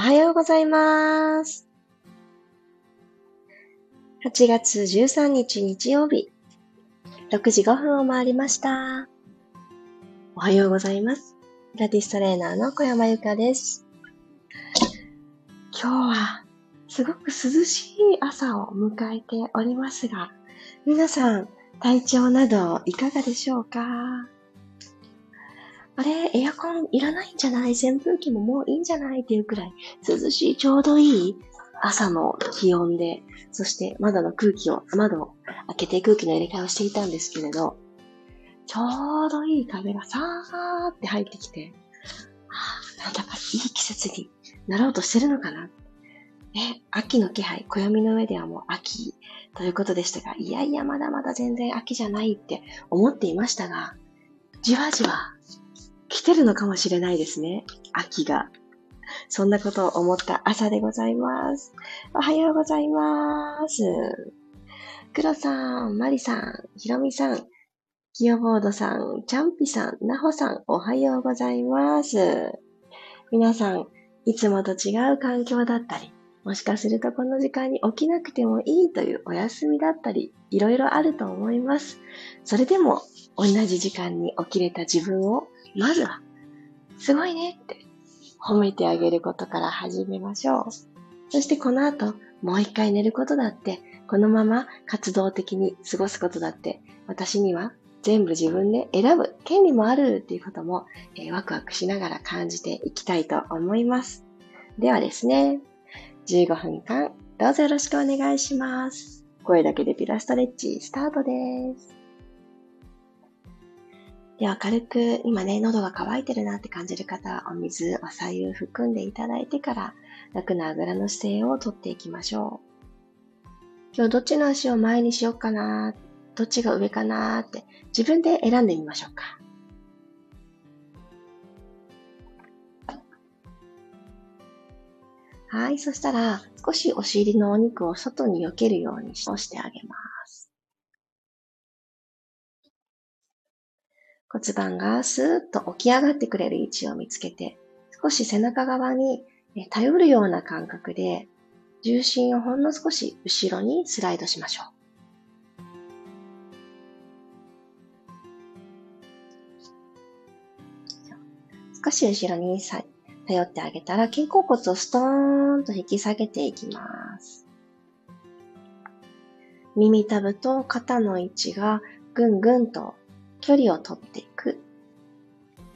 おはようございます。8月13日日曜日、6時5分を回りました。おはようございます。ラティストレーナーの小山由かです。今日はすごく涼しい朝を迎えておりますが、皆さん体調などいかがでしょうか？あれ、エアコンいらないんじゃない？扇風機ももういいんじゃない？っていうくらい涼しい、ちょうどいい朝の気温で、そして窓の空気を、窓を開けて空気の入れ替えをしていたんですけれど、ちょうどいい風がさーって入ってきて、あ、なんだかいい季節になろうとしてるのかな。ね、秋の気配、暦の上ではもう秋ということでしたが、いやいやまだまだ全然秋じゃないって思っていましたが、じわじわ来てるのかもしれないですね。秋が。そんなことを思った朝でございます。おはようございます。黒さん、マリさん、ひろみさん、キヨボードさん、チャンピさん、ナホさん、おはようございます。皆さん、いつもと違う環境だったり、もしかするとこの時間に起きなくてもいいというお休みだったり、いろいろあると思います。それでも、同じ時間に起きれた自分をまずは、すごいねって褒めてあげることから始めましょう。そしてこの後、もう一回寝ることだって、このまま活動的に過ごすことだって、私には全部自分で選ぶ権利もあるっていうことも、えー、ワクワクしながら感じていきたいと思います。ではですね、15分間どうぞよろしくお願いします。声だけでピラストレッチスタートです。では軽く、今ね、喉が渇いてるなって感じる方は、お水、お左右含んでいただいてから、楽なあぐらの姿勢をとっていきましょう。今日どっちの足を前にしようかな、どっちが上かなって、自分で選んでみましょうか。はい。そしたら、少しお尻のお肉を外に避けるようにしてあげます。骨盤がスーッと起き上がってくれる位置を見つけて、少し背中側に頼るような感覚で、重心をほんの少し後ろにスライドしましょう。少し後ろに頼ってあげたら、肩甲骨をストーンと引き下げていきます。耳たぶと肩の位置がぐんぐんと距離を取って。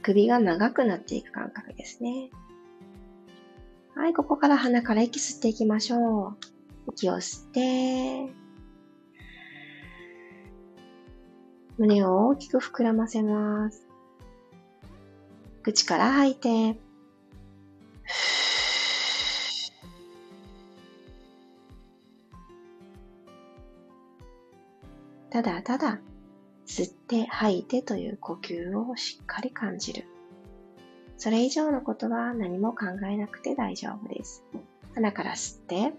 首が長くなっていく感覚ですね。はい、ここから鼻から息吸っていきましょう。息を吸って、胸を大きく膨らませます。口から吐いて、ただただ吸って吐いてという呼吸をしっかり感じる。それ以上のことは何も考えなくて大丈夫です。鼻から吸って、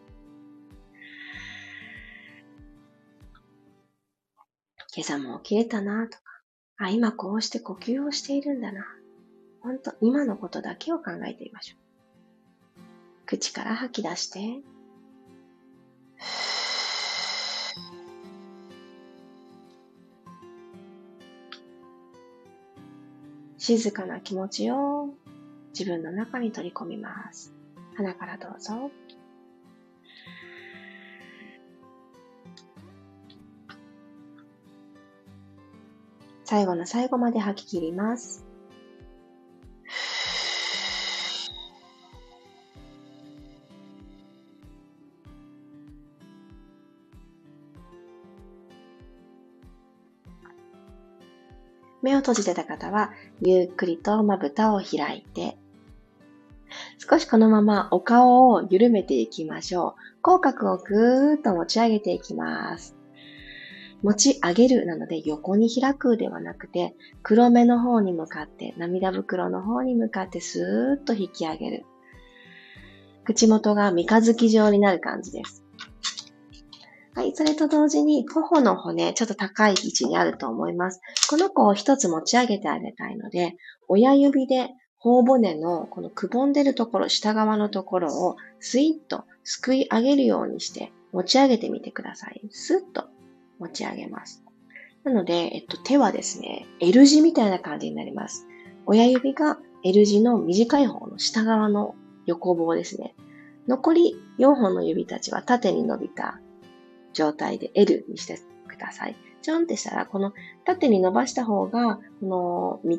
今朝も起きれたなとか、あ、今こうして呼吸をしているんだな。ほんと、今のことだけを考えてみましょう。口から吐き出して、静かな気持ちを自分の中に取り込みます。鼻からどうぞ。最後の最後まで吐き切ります。目を閉じてた方は、ゆっくりとまぶたを開いて、少しこのままお顔を緩めていきましょう。口角をぐーっと持ち上げていきます。持ち上げるなので横に開くではなくて、黒目の方に向かって、涙袋の方に向かってスーッと引き上げる。口元が三日月状になる感じです。はい。それと同時に、頬の骨、ちょっと高い位置にあると思います。この子を一つ持ち上げてあげたいので、親指で頬骨のこのくぼんでるところ、下側のところをスイッとすくい上げるようにして持ち上げてみてください。スッと持ち上げます。なので、えっと、手はですね、L 字みたいな感じになります。親指が L 字の短い方の下側の横棒ですね。残り4本の指たちは縦に伸びた状態で L にしてください。ちょんってしたら、この縦に伸ばした方が、この眉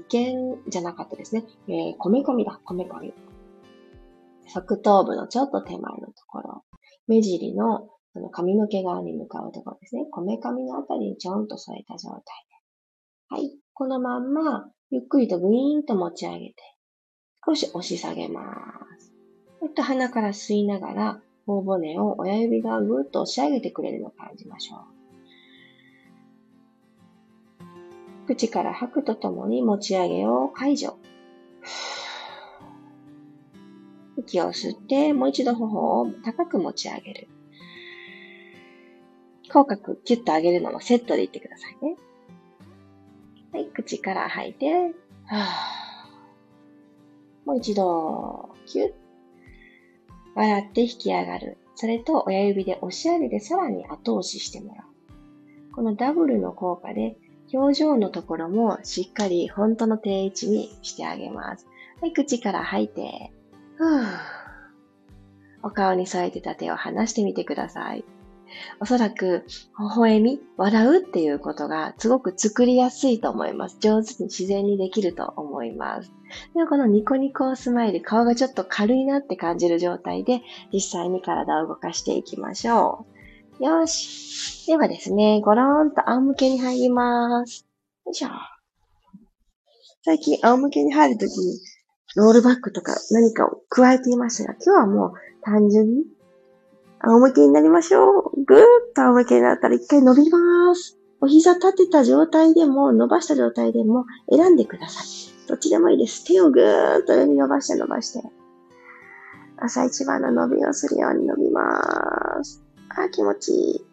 間じゃなかったですね。えー、こめかみだ、こめかみ。側頭部のちょっと手前のところ。目尻のその髪の毛側に向かうところですね。こめかみのあたりにちょんと添えた状態で。はい。このまんま、ゆっくりとグイーンと持ち上げて、少し押し下げます。こういった鼻から吸いながら、頬骨を親指がぐーっと押し上げてくれるのを感じましょう。口から吐くとともに持ち上げを解除。息を吸って、もう一度頬を高く持ち上げる。口角キュッと上げるのもセットでいってくださいね。はい、口から吐いて、はもう一度、キュッ。笑って引き上がる。それと親指で押し上げてさらに後押ししてもらう。このダブルの効果で表情のところもしっかり本当の定位置にしてあげます。はい、口から吐いて、ふぅ。お顔に添えてた手を離してみてください。おそらく、微笑み、笑うっていうことがすごく作りやすいと思います。上手に自然にできると思います。ではこのニコニコスマイル、顔がちょっと軽いなって感じる状態で、実際に体を動かしていきましょう。よし。ではですね、ごろーんと仰向けに入ります。よいしょ。最近仰向けに入るときに、ロールバックとか何かを加えていましたが、今日はもう単純に仰向けになりましょう。ぐーっと仰向けになったら一回伸びます。お膝立てた状態でも、伸ばした状態でも選んでください。どっちでもいいです。手をぐーっと上に伸ばして伸ばして。朝一番の伸びをするように伸びます。あ、気持ちいい。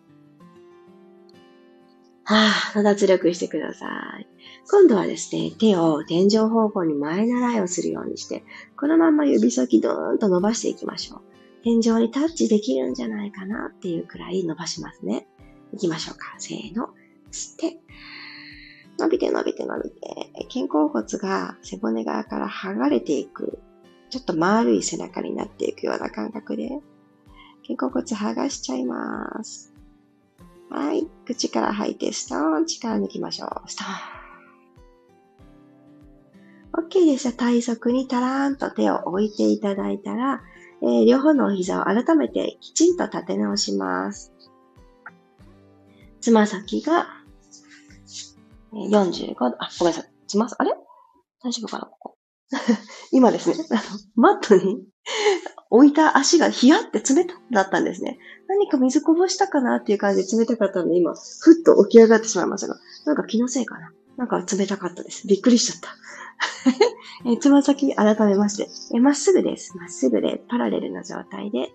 はぁ、脱力してください。今度はですね、手を天井方向に前習いをするようにして、このまま指先ドーンと伸ばしていきましょう。天井にタッチできるんじゃないかなっていうくらい伸ばしますね。行きましょうか。せーの。吸って、伸びて伸びて伸びて、肩甲骨が背骨側から剥がれていく。ちょっと丸い背中になっていくような感覚で、肩甲骨剥がしちゃいます。はい。口から吐いて、ストーン。力抜きましょう。ストーン。OK でした。体側にタラーンと手を置いていただいたら、え、両方のお膝を改めてきちんと立て直します。つま先が45度、あ、ごめんなさい。つま、あれ？大丈夫かなここ？今ですね、あの、マットに 置いた足がヒヤって冷ただったんですね。何か水こぼしたかなっていう感じで冷たかったんで、今、ふっと起き上がってしまいましたが、なんか気のせいかな。なんか冷たかったです。びっくりしちゃった。えつま先改めまして、えまっすぐです。まっすぐでパラレルな状態で、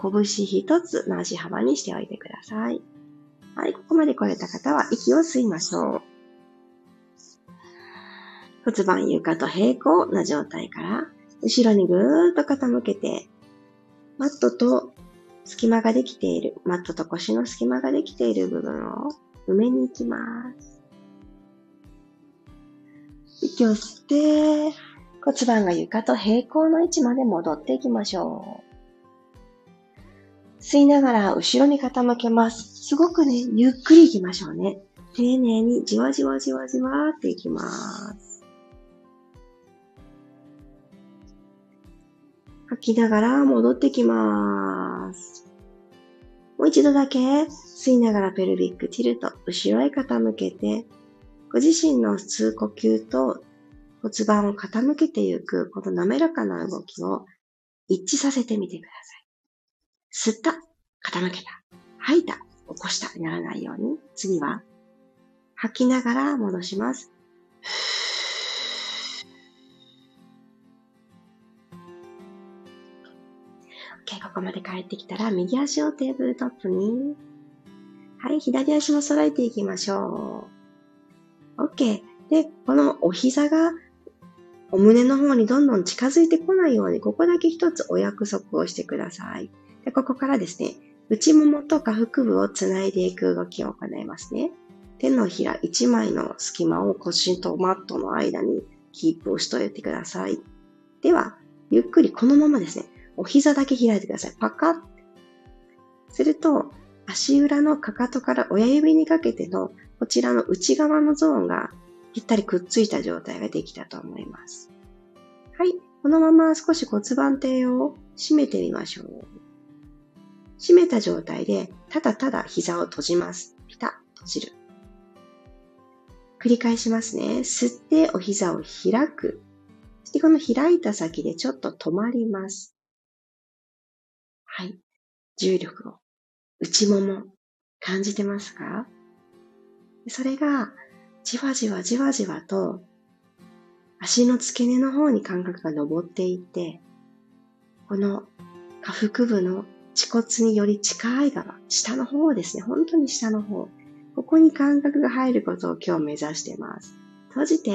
拳一つの足幅にしておいてください。はい、ここまで来れた方は息を吸いましょう。骨盤床と平行な状態から、後ろにぐーっと傾けて、マットと隙間ができている、マットと腰の隙間ができている部分を埋めに行きます。息を吸って、骨盤が床と平行の位置まで戻っていきましょう。吸いながら後ろに傾けます。すごくね、ゆっくり行きましょうね。丁寧にじわじわじわじわっていきます。吐きながら戻ってきます。もう一度だけ吸いながらペルビックティルト、後ろへ傾けて、ご自身の吸う呼吸と骨盤を傾けていく、この滑らかな動きを一致させてみてください。吸った、傾けた、吐いた、起こしたにならないように、次は吐きながら戻します。OK、ここまで帰ってきたら、右足をテーブルトップに、はい、左足も揃えていきましょう。OK。で、このお膝がお胸の方にどんどん近づいてこないように、ここだけ一つお約束をしてください。でここからですね、内ももと下腹部をつないでいく動きを行いますね。手のひら1枚の隙間を腰とマットの間にキープをしといてください。では、ゆっくりこのままですね、お膝だけ開いてください。パカッ。すると、足裏のかかとから親指にかけてのこちらの内側のゾーンがぴったりくっついた状態ができたと思います。はい。このまま少し骨盤底を締めてみましょう。締めた状態で、ただただ膝を閉じます。ピタッ、閉じる。繰り返しますね。吸ってお膝を開く。そしてこの開いた先でちょっと止まります。はい。重力を内もも感じてますか？それがじわじわじわじわと足の付け根の方に感覚が上っていって、この下腹部の恥骨により近い側、下の方ですね、本当に下の方。ここに感覚が入ることを今日目指してます。閉じて、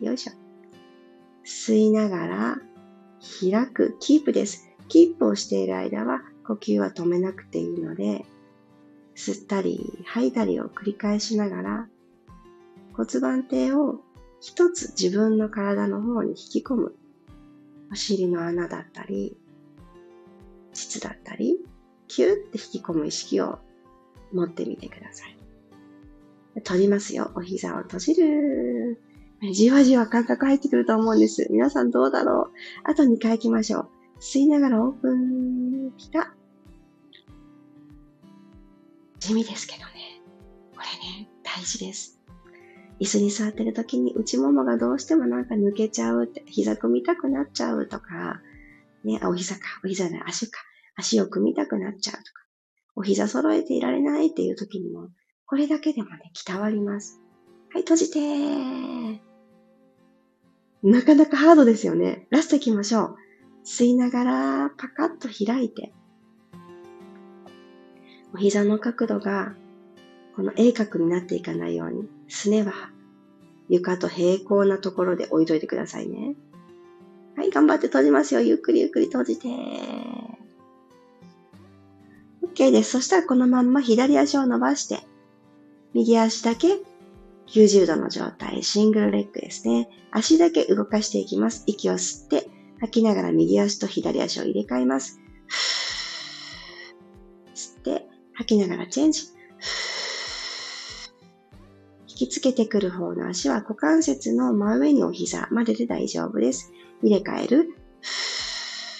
よいしょ。吸いながら開く、キープです。キープをしている間は呼吸は止めなくていいので、吸ったり吐いたりを繰り返しながら骨盤底を一つ自分の体の方に引き込む。お尻の穴だったり、膣だったり、キューって引き込む意識を持ってみてください。閉じますよ。お膝を閉じる。じわじわ感覚入ってくると思うんです。皆さんどうだろうあと2回行きましょう。吸いながらオープン。ピタ。地味ですけどね。これね、大事です。椅子に座ってる時に内ももがどうしてもなんか抜けちゃうって、膝組みたくなっちゃうとか、ね、お膝か、お膝じゃない、足か、足を組みたくなっちゃうとか、お膝揃えていられないっていう時にも、これだけでもね、きたわります。はい、閉じてー。なかなかハードですよね。ラスト行きましょう。吸いながら、パカッと開いて、お膝の角度が、この鋭角になっていかないように、すねは床と平行なところで置いといてくださいね。はい、頑張って閉じますよ。ゆっくりゆっくり閉じて。OK です。そしたらこのまんま左足を伸ばして、右足だけ90度の状態、シングルレッグですね。足だけ動かしていきます。息を吸って、吐きながら右足と左足を入れ替えます。吐きながらチェンジ。引きつけてくる方の足は股関節の真上にお膝までで大丈夫です。入れ替える。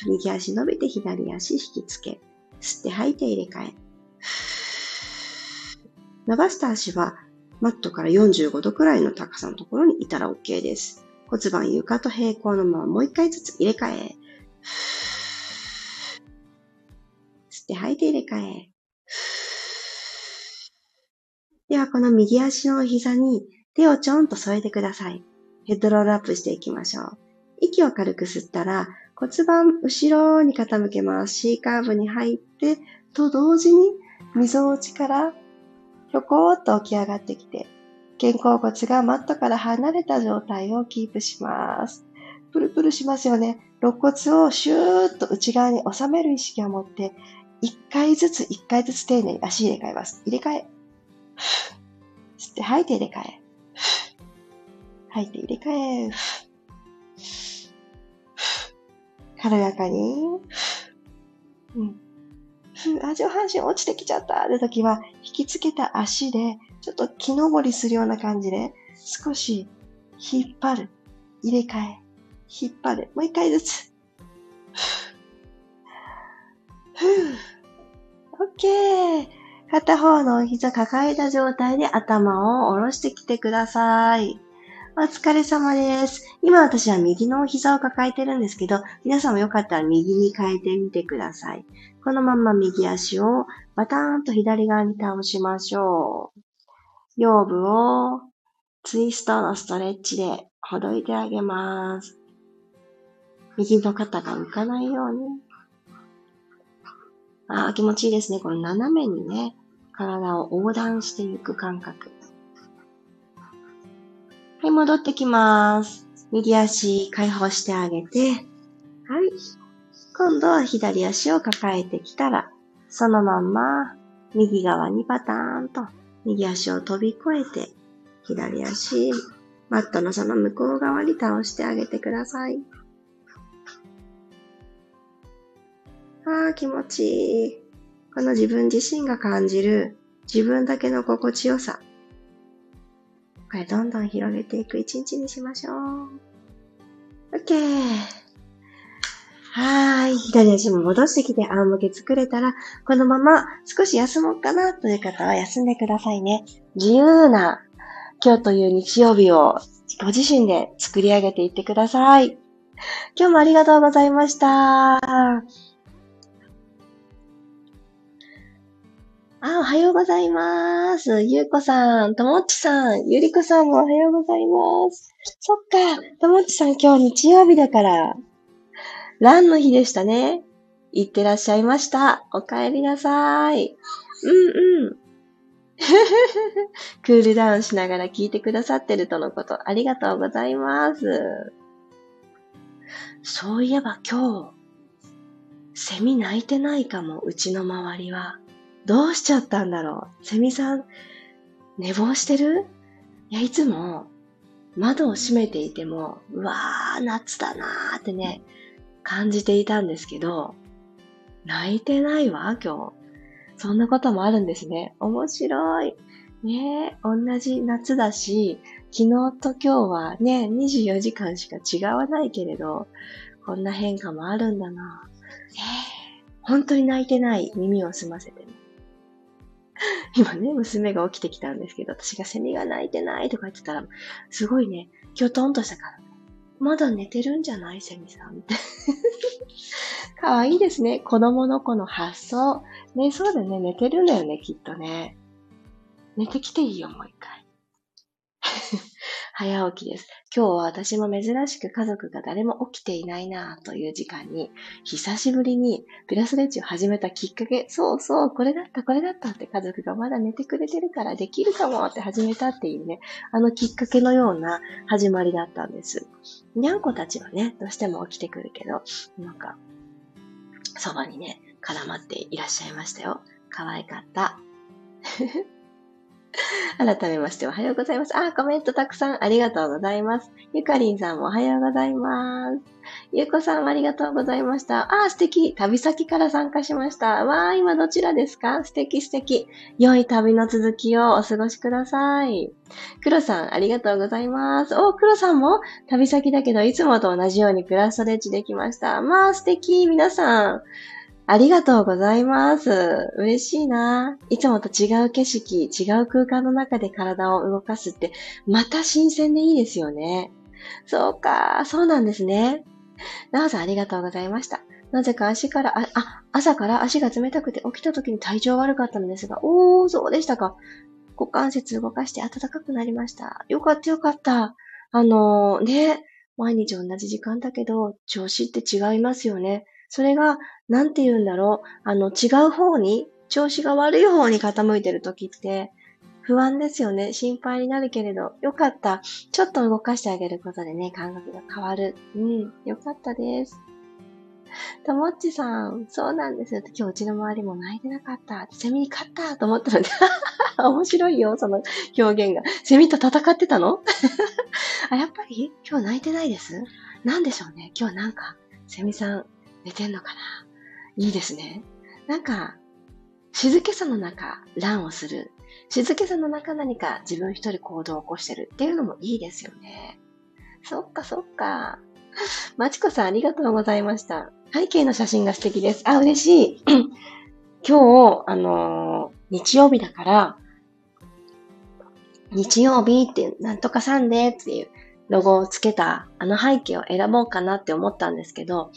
右足伸びて左足引きつけ。吸って吐いて入れ替え。伸ばした足はマットから45度くらいの高さのところにいたら OK です。骨盤床と平行のままもう一回ずつ入れ替え。吸って吐いて入れ替え。では、この右足の膝に手をちょんと添えてください。ヘッドロールアップしていきましょう。息を軽く吸ったら骨盤後ろに傾けます。C カーブに入って、と同時に溝落ちからひょこーっと起き上がってきて、肩甲骨がマットから離れた状態をキープします。プルプルしますよね。肋骨をシューッと内側に収める意識を持って、一回ずつ一回ずつ丁寧に足入れ替えます。入れ替え。吸って吐いて入れ替え。吐いて入れ替え。軽やかに。うん。あ、上半身落ちてきちゃったって時は、引きつけた足で、ちょっと木登りするような感じで、少し引っ張る。入れ替え。引っ張る。もう一回ずつ。ふぅ。オッケー。片方のお膝抱えた状態で頭を下ろしてきてください。お疲れ様です。今私は右のお膝を抱えてるんですけど、皆さんもよかったら右に変えてみてください。このまま右足をバターンと左側に倒しましょう。腰部をツイストのストレッチでほどいてあげます。右の肩が浮かないように。ああ、気持ちいいですね。この斜めにね、体を横断していく感覚。はい、戻ってきます。右足解放してあげて、はい。今度は左足を抱えてきたら、そのまんま右側にパターンと右足を飛び越えて、左足、マットのその向こう側に倒してあげてください。ああ、気持ちいい。この自分自身が感じる自分だけの心地よさ。これどんどん広げていく一日にしましょう。OK。はーい。左足も戻してきて仰向け作れたら、このまま少し休もうかなという方は休んでくださいね。自由な今日という日曜日をご自身で作り上げていってください。今日もありがとうございました。あ、おはようございます。ゆうこさん、ともっちさん、ゆりこさんもおはようございます。そっか、ともっちさん今日日曜日だから、ランの日でしたね。いってらっしゃいました。お帰りなさい。うんうん。クールダウンしながら聞いてくださってるとのこと、ありがとうございます。そういえば今日、セミ鳴いてないかも、うちの周りは。どうしちゃったんだろう？セミさん、寝坊してる？いや、いつも窓を閉めていても、うわー、夏だなーってね、感じていたんですけど、泣いてないわ、今日。そんなこともあるんですね。面白い。ねえ同じ夏だし、昨日と今日はね、24時間しか違わないけれど、こんな変化もあるんだな。えー、本当に泣いてない耳を澄ませてね。今ね、娘が起きてきたんですけど、私がセミが鳴いてないとか言ってたら、すごいね、きょとんとしたからまだ寝てるんじゃないセミさんって。かわいいですね。子供の子の発想。ね、そうだね。寝てるんだよね、きっとね。寝てきていいよ、もう一回。早起きです。今日は私も珍しく家族が誰も起きていないなという時間に、久しぶりにピラスレッチを始めたきっかけ、そうそう、これだった、これだったって家族がまだ寝てくれてるからできるかもって始めたっていうね、あのきっかけのような始まりだったんです。にゃんこたちはね、どうしても起きてくるけど、なんか、そばにね、絡まっていらっしゃいましたよ。可愛かった。改めましておはようございます。あ、コメントたくさんありがとうございます。ゆかりんさんもおはようございます。ゆうこさんもありがとうございました。あ、素敵。旅先から参加しました。わー、今どちらですか？素敵素敵。良い旅の続きをお過ごしください。クロさん、ありがとうございます。お、クロさんも旅先だけど、いつもと同じようにクラストレッチできました。まあ、素敵。皆さん。ありがとうございます。嬉しいな。いつもと違う景色、違う空間の中で体を動かすって、また新鮮でいいですよね。そうか、そうなんですね。なおさんありがとうございました。なぜか足から、あ、あ朝から足が冷たくて起きた時に体調悪かったのですが、おー、そうでしたか。股関節動かして暖かくなりました。よかったよかった。あのー、ね、毎日同じ時間だけど、調子って違いますよね。それが、なんて言うんだろう。あの、違う方に、調子が悪い方に傾いてる時って、不安ですよね。心配になるけれど、よかった。ちょっと動かしてあげることでね、感覚が変わる。うん、よかったです。ともっちさん、そうなんですよ。今日うちの周りも泣いてなかった。セミに勝ったと思ったので 面白いよ、その表現が。セミと戦ってたの？あ、やっぱり？今日泣いてないです？なんでしょうね。今日なんか、セミさん、寝てんのかな？いいですね。なんか、静けさの中、乱をする。静けさの中何か自分一人行動を起こしてるっていうのもいいですよね。そっかそっか。まちこさんありがとうございました。背景の写真が素敵です。あ、嬉しい。今日、あのー、日曜日だから、日曜日ってなんとかさんでっていうロゴをつけたあの背景を選ぼうかなって思ったんですけど、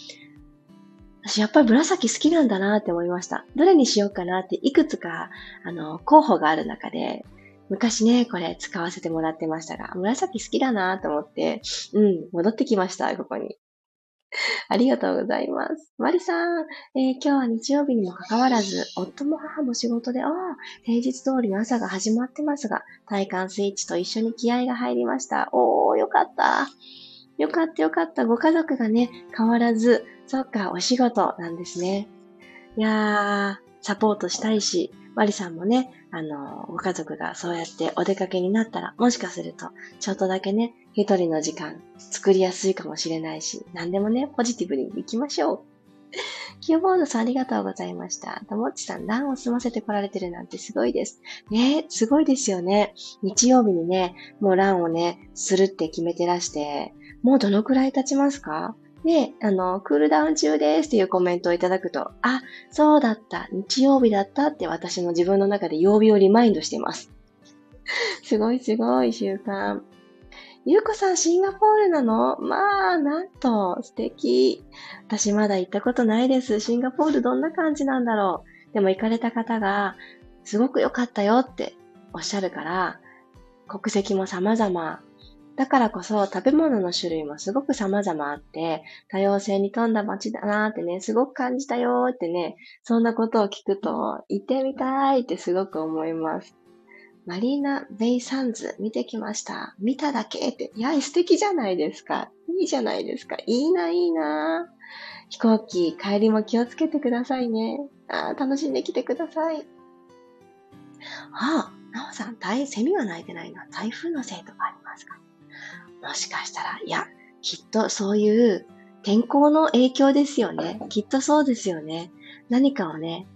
私やっぱり紫好きなんだなって思いました。どれにしようかなっていくつか、あの、候補がある中で、昔ね、これ使わせてもらってましたが、紫好きだなと思って、うん、戻ってきました、ここに。ありがとうございます。マリさん、えー、今日は日曜日にもかかわらず、夫も母も仕事で、ああ、平日通りの朝が始まってますが、体感スイッチと一緒に気合が入りました。おー、よかった。よかったよかった。ご家族がね、変わらず、そっか、お仕事なんですね。いやー、サポートしたいし、マリさんもね、あの、ご家族がそうやってお出かけになったら、もしかすると、ちょっとだけね、一人の時間作りやすいかもしれないし、何でもね、ポジティブに行きましょう。キヨボードさんありがとうございました。ともっちさん、ランを済ませて来られてるなんてすごいです。ねえすごいですよね。日曜日にね、もうランをね、するって決めてらして、もうどのくらい経ちますか？で、あの、クールダウン中ですっていうコメントをいただくと、あ、そうだった、日曜日だったって私の自分の中で曜日をリマインドしてます。すごいすごい習慣。ゆうこさん、シンガポールなの？まあ、なんと、素敵。私まだ行ったことないです。シンガポールどんな感じなんだろう？でも行かれた方が、すごく良かったよっておっしゃるから、国籍も様々。だからこそ食べ物の種類もすごく様々あって、多様性に富んだ街だなーってね、すごく感じたよーってね、そんなことを聞くと、行ってみたいってすごく思います。マリーナ・ベイ・サンズ見てきました。見ただけって。いや、素敵じゃないですか。いいじゃないですか。いいな、いいな。飛行機、帰りも気をつけてくださいね。あ楽しんできてください。ああ、なおさん、台、セミは鳴いてないのは台風のせいとかありますか？もしかしたら、いや、きっとそういう天候の影響ですよね。きっとそうですよね。何かをね、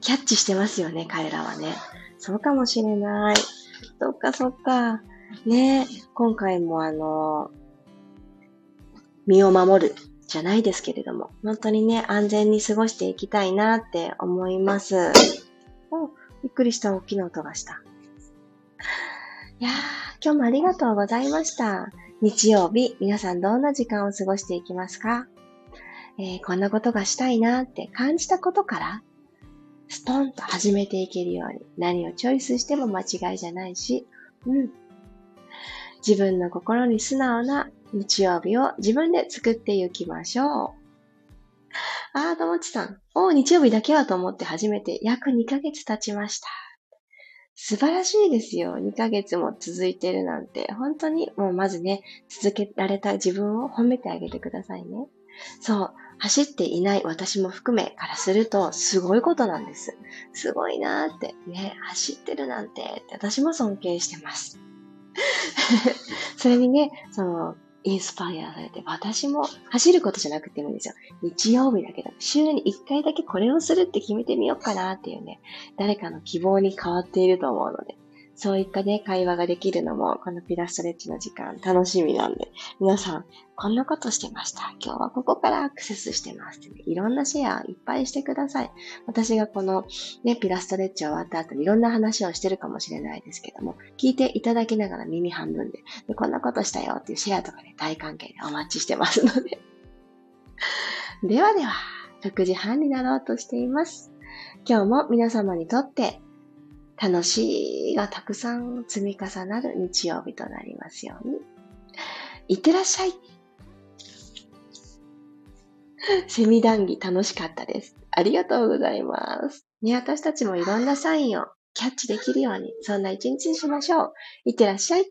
キャッチしてますよね、彼らはね。そうかもしれない。そっかそっか。ね今回もあの、身を守るじゃないですけれども、本当にね、安全に過ごしていきたいなって思います。お、びっくりした大きな音がした。いやー、今日もありがとうございました。日曜日、皆さんどんな時間を過ごしていきますか、えー、こんなことがしたいなって感じたことからストンと始めていけるように、何をチョイスしても間違いじゃないし、うん。自分の心に素直な日曜日を自分で作っていきましょう。あー、ともちさん。お日曜日だけはと思って初めて約2ヶ月経ちました。素晴らしいですよ。2ヶ月も続いてるなんて。本当にもうまずね、続けられた自分を褒めてあげてくださいね。そう。走っていない私も含めからするとすごいことなんです。すごいなーって。ね、走ってるなんてって私も尊敬してます。それにね、その、インスパイアされて、私も走ることじゃなくてもいいんですよ。日曜日だけど、週に1回だけこれをするって決めてみようかなっていうね、誰かの希望に変わっていると思うので、そういったね、会話ができるのも、このピラストレッチの時間楽しみなんで、皆さん、こんなことしてました。今日はここからアクセスしてますってね、いろんなシェアいっぱいしてください。私がこのね、ピラストレッチ終わった後にいろんな話をしてるかもしれないですけども、聞いていただきながら耳半分で、でこんなことしたよっていうシェアとかね、大関係でお待ちしてますので。ではでは、6時半になろうとしています。今日も皆様にとって楽しいがたくさん積み重なる日曜日となりますように。いってらっしゃい。セミ談義楽しかったです。ありがとうございます。ね、私たちもいろんなサインをキャッチできるように、そんな一日にしましょう。いってらっしゃい。